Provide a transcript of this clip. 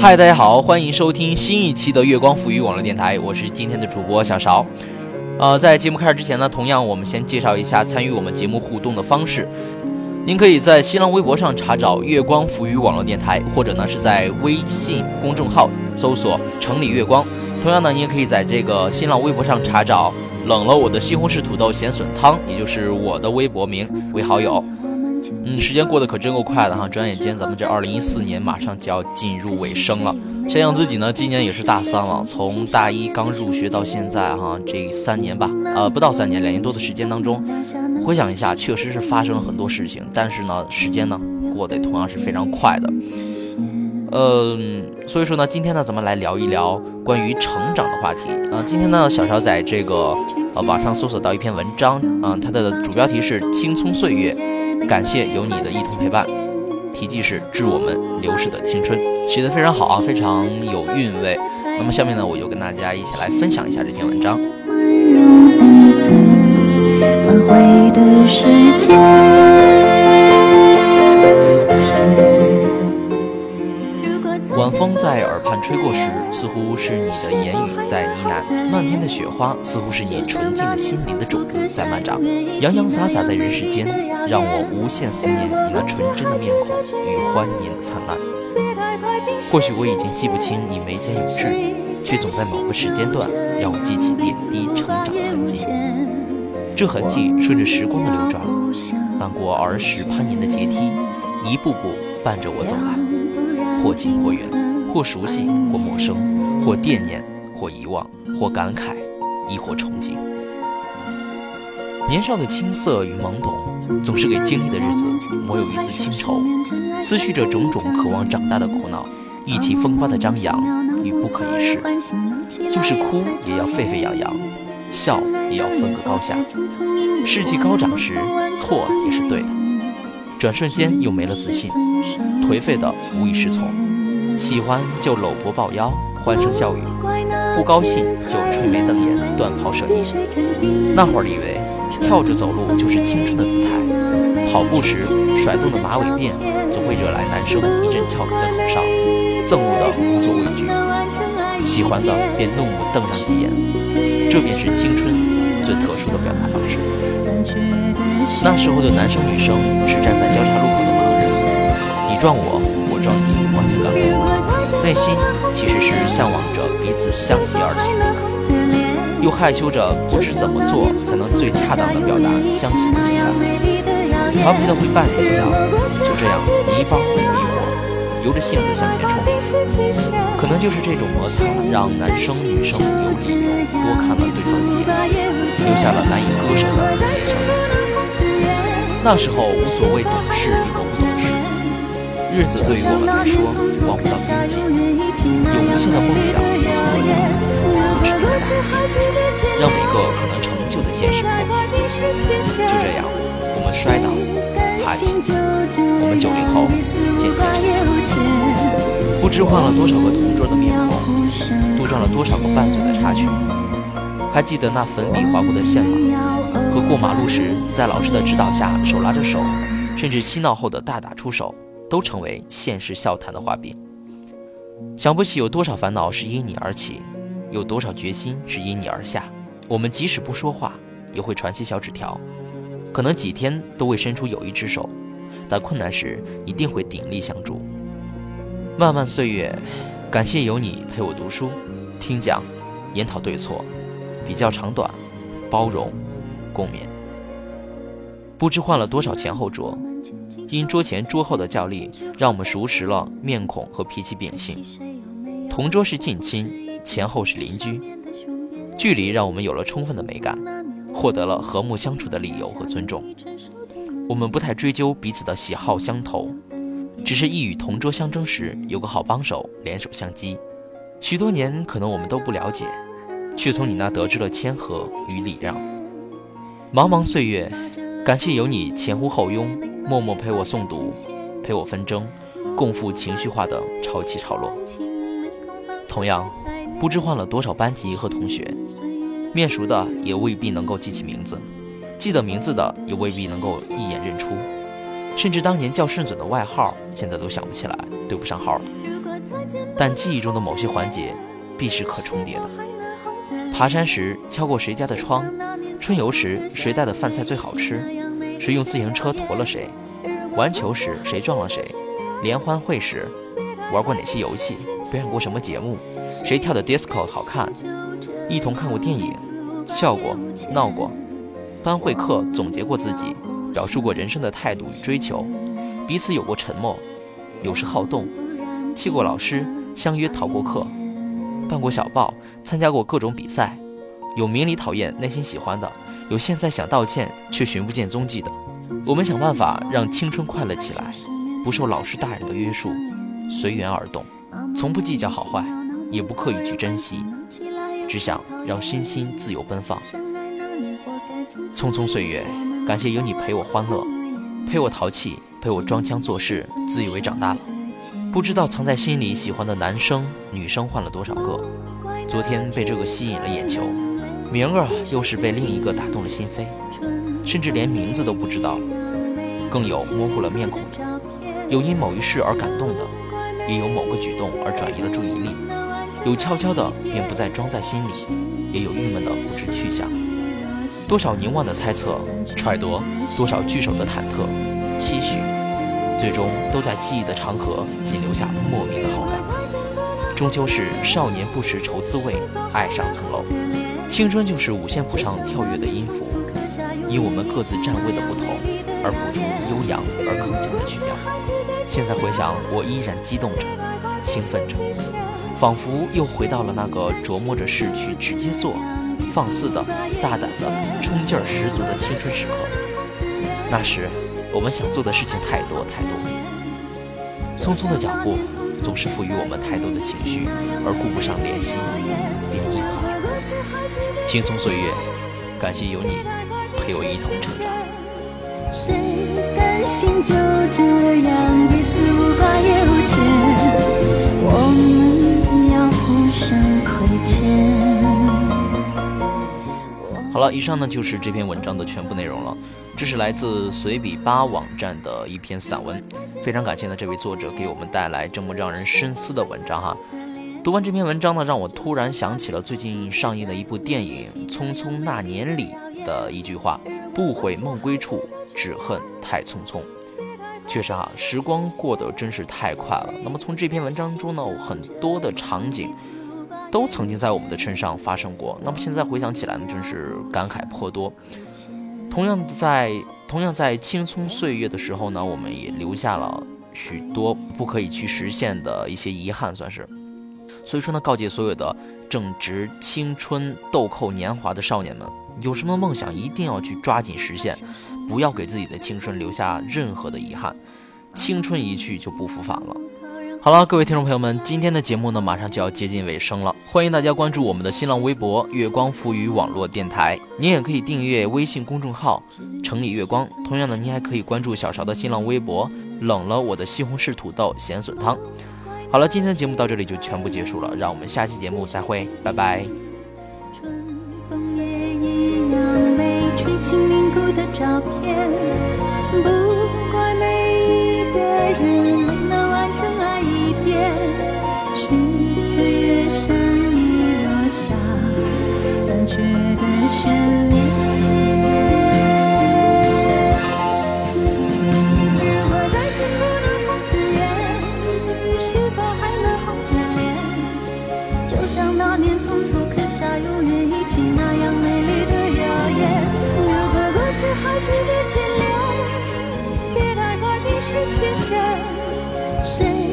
嗨，大家好，欢迎收听新一期的月光浮语网络电台，我是今天的主播小勺。呃，在节目开始之前呢，同样我们先介绍一下参与我们节目互动的方式。您可以在新浪微博上查找“月光浮语网络电台”，或者呢是在微信公众号搜索“城里月光”。同样呢，你也可以在这个新浪微博上查找“冷了我的西红柿土豆咸笋汤”，也就是我的微博名为好友。嗯，时间过得可真够快的哈，转眼间咱们这二零一四年马上就要进入尾声了。想想自己呢，今年也是大三了，从大一刚入学到现在哈，这三年吧，呃，不到三年，两年多的时间当中，回想一下，确实是发生了很多事情，但是呢，时间呢过得同样是非常快的。嗯，所以说呢，今天呢，咱们来聊一聊关于成长的话题。嗯，今天呢，小乔在这个呃网上搜索到一篇文章，嗯，它的主标题是《青葱岁月》，感谢有你的一同陪伴。题记是致我们流逝的青春，写的非常好啊，非常有韵味。那么下面呢，我就跟大家一起来分享一下这篇文章。晚风在耳畔吹过时，似乎是你的言语在呢喃；漫天的雪花，似乎是你纯净的心灵的种子在漫长，洋洋洒洒在人世间，让我无限思念你那纯真的面孔与欢颜的灿烂。或许我已经记不清你眉间有痣，却总在某个时间段让我记起点滴成长的痕迹。这痕迹顺着时光的流转，漫过儿时攀岩的阶梯，一步步伴着我走来。或近或远，或熟悉或陌生，或惦念或遗忘，或感慨，亦或憧憬。年少的青涩与懵懂，总是给经历的日子抹有一丝清愁，思绪着种种渴望长大的苦恼，意气风发的张扬与不可一世。就是哭也要沸沸扬扬，笑也要分个高下。士气高涨时，错也是对的。转瞬间又没了自信。颓废的无以适从，喜欢就搂脖抱腰，欢声笑语；不高兴就吹眉瞪眼，断袍舍衣。那会儿以为跳着走路就是青春的姿态，跑步时甩动的马尾辫总会惹来男生一阵俏皮的口哨，憎恶的无所畏惧，喜欢的便怒目瞪上几眼。这便是青春最特殊的表达方式。那时候的男生女生只站在交叉路口的盲人，你。撞我，我撞你，往前赶路，内心其实是向往着彼此相携而行，又害羞着不知怎么做才能最恰当的表达相信的情感，调皮的会绊人一脚，就这样你一帮我一伙，由着性子向前冲。可能就是这种摩擦，让男生女生有理由多看了对方几眼，留下了难以割舍的美少印象。那时候无所谓懂事与我不懂事。日子对于我们来说望不到边际，有无限的梦想无所不知天的打击，让每个可能成就的现实破灭。就这样，我们摔倒，爬起，我们九零后渐渐成长，不知换了多少个同桌的面孔，杜撰了多少个拌嘴的插曲。还记得那粉笔划过的线吗？和过马路时在老师的指导下手拉着手，甚至嬉闹后的大打出手。都成为现实笑谈的画饼。想不起有多少烦恼是因你而起，有多少决心是因你而下。我们即使不说话，也会传些小纸条，可能几天都未伸出友谊之手，但困难时一定会鼎力相助。漫漫岁月，感谢有你陪我读书、听讲、研讨对错、比较长短、包容、共勉。不知换了多少前后桌。因桌前桌后的较力，让我们熟识了面孔和脾气秉性。同桌是近亲，前后是邻居，距离让我们有了充分的美感，获得了和睦相处的理由和尊重。我们不太追究彼此的喜好相投，只是一与同桌相争时有个好帮手，联手相击。许多年，可能我们都不了解，却从你那得知了谦和与礼让。茫茫岁月，感谢有你前呼后拥。默默陪我诵读，陪我纷争，共赴情绪化的潮起潮落。同样，不知换了多少班级和同学，面熟的也未必能够记起名字，记得名字的也未必能够一眼认出，甚至当年叫顺嘴的外号，现在都想不起来，对不上号了。但记忆中的某些环节必是可重叠的。爬山时敲过谁家的窗，春游时谁带的饭菜最好吃，谁用自行车驮了谁，玩球时谁撞了谁，联欢会时玩过哪些游戏，表演过什么节目，谁跳的 disco 好看，一同看过电影，笑过闹过，班会课总结过自己，表述过人生的态度与追求，彼此有过沉默，有时好动，气过老师，相约逃过课。办过小报，参加过各种比赛，有明里讨厌、内心喜欢的，有现在想道歉却寻不见踪迹的。我们想办法让青春快乐起来，不受老师大人的约束，随缘而动，从不计较好坏，也不刻意去珍惜，只想让身心自由奔放。匆匆岁月，感谢有你陪我欢乐，陪我淘气，陪我装腔作势，自以为长大了。不知道藏在心里喜欢的男生女生换了多少个，昨天被这个吸引了眼球，明儿又是被另一个打动了心扉，甚至连名字都不知道，更有模糊了面孔的，有因某一事而感动的，也有某个举动而转移了注意力，有悄悄的便不再装在心里，也有郁闷的不知去向，多少凝望的猜测揣度，多少聚首的忐忑期许。最终都在记忆的长河仅留下莫名的好感。终究是少年不识愁滋味，爱上层楼。青春就是五线谱上跳跃的音符，因我们各自站位的不同而谱出悠扬而铿锵的曲调。现在回想，我依然激动着，兴奋着，仿佛又回到了那个琢磨着事去直接做、放肆的、大胆的、冲劲儿十足的青春时刻。那时。我们想做的事情太多太多，匆匆的脚步总是赋予我们太多的情绪，而顾不上怜惜，便一跑而过。轻松岁月，感谢有你陪我一同成长。谁甘心就这样彼此无挂也无牵？好了，以上呢就是这篇文章的全部内容了。这是来自随笔吧网站的一篇散文，非常感谢呢这位作者给我们带来这么让人深思的文章哈。读完这篇文章呢，让我突然想起了最近上映的一部电影《匆匆那年》里的一句话：“不悔梦归处，只恨太匆匆。”确实哈，时光过得真是太快了。那么从这篇文章中呢，很多的场景。都曾经在我们的身上发生过。那么现在回想起来呢，真是感慨颇多。同样在同样在青葱岁月的时候呢，我们也留下了许多不可以去实现的一些遗憾，算是。所以说呢，告诫所有的正值青春豆蔻年华的少年们，有什么梦想一定要去抓紧实现，不要给自己的青春留下任何的遗憾。青春一去就不复返了。好了，各位听众朋友们，今天的节目呢，马上就要接近尾声了。欢迎大家关注我们的新浪微博“月光浮语网络电台”，您也可以订阅微信公众号“城里月光”。同样的，您还可以关注小勺的新浪微博“冷了我的西红柿土豆咸笋汤”。好了，今天的节目到这里就全部结束了，让我们下期节目再会，拜拜。春风也一样吹进凝固的照片。不谁